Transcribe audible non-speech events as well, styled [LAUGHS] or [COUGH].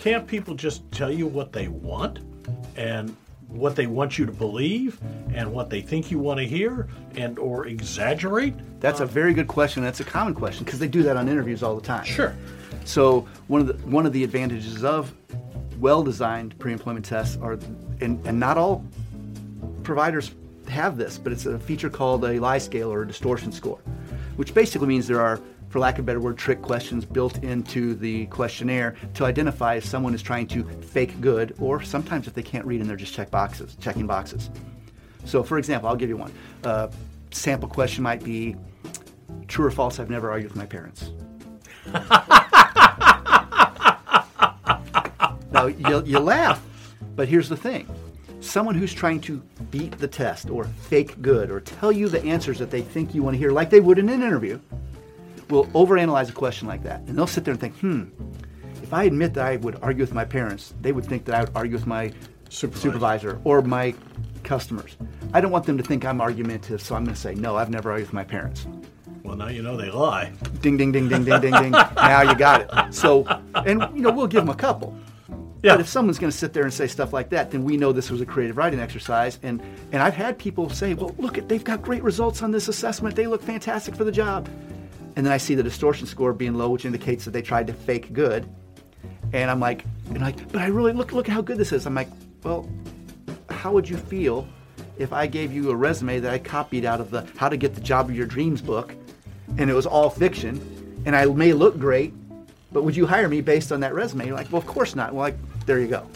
Can't people just tell you what they want and what they want you to believe and what they think you want to hear and or exaggerate? That's a very good question. That's a common question because they do that on interviews all the time. Sure. So one of the one of the advantages of well-designed pre-employment tests are, and, and not all providers have this, but it's a feature called a lie scale or a distortion score, which basically means there are, for lack of a better word, trick questions built into the questionnaire to identify if someone is trying to fake good, or sometimes if they can't read and they're just check boxes, checking boxes. So, for example, I'll give you one. Uh, sample question might be true or false, I've never argued with my parents. [LAUGHS] now, you, you laugh, but here's the thing someone who's trying to beat the test or fake good or tell you the answers that they think you want to hear, like they would in an interview, will overanalyze a question like that. And they'll sit there and think, hmm, if I admit that I would argue with my parents, they would think that I would argue with my Supervisor. supervisor or my customers. I don't want them to think I'm argumentative, so I'm going to say, no, I've never argued with my parents. Well, now you know they lie. Ding, ding, ding, ding, ding, ding, ding. [LAUGHS] Now you got it. So, and you know, we'll give them a couple. Yeah. But if someone's going to sit there and say stuff like that, then we know this was a creative writing exercise. And and I've had people say, "Well, look at they've got great results on this assessment. They look fantastic for the job." And then I see the distortion score being low, which indicates that they tried to fake good. And I'm like, and like, but I really look look at how good this is. I'm like, well, how would you feel if I gave you a resume that I copied out of the How to Get the Job of Your Dreams book, and it was all fiction, and I may look great, but would you hire me based on that resume? You're like, well, of course not. Well, like, there you go.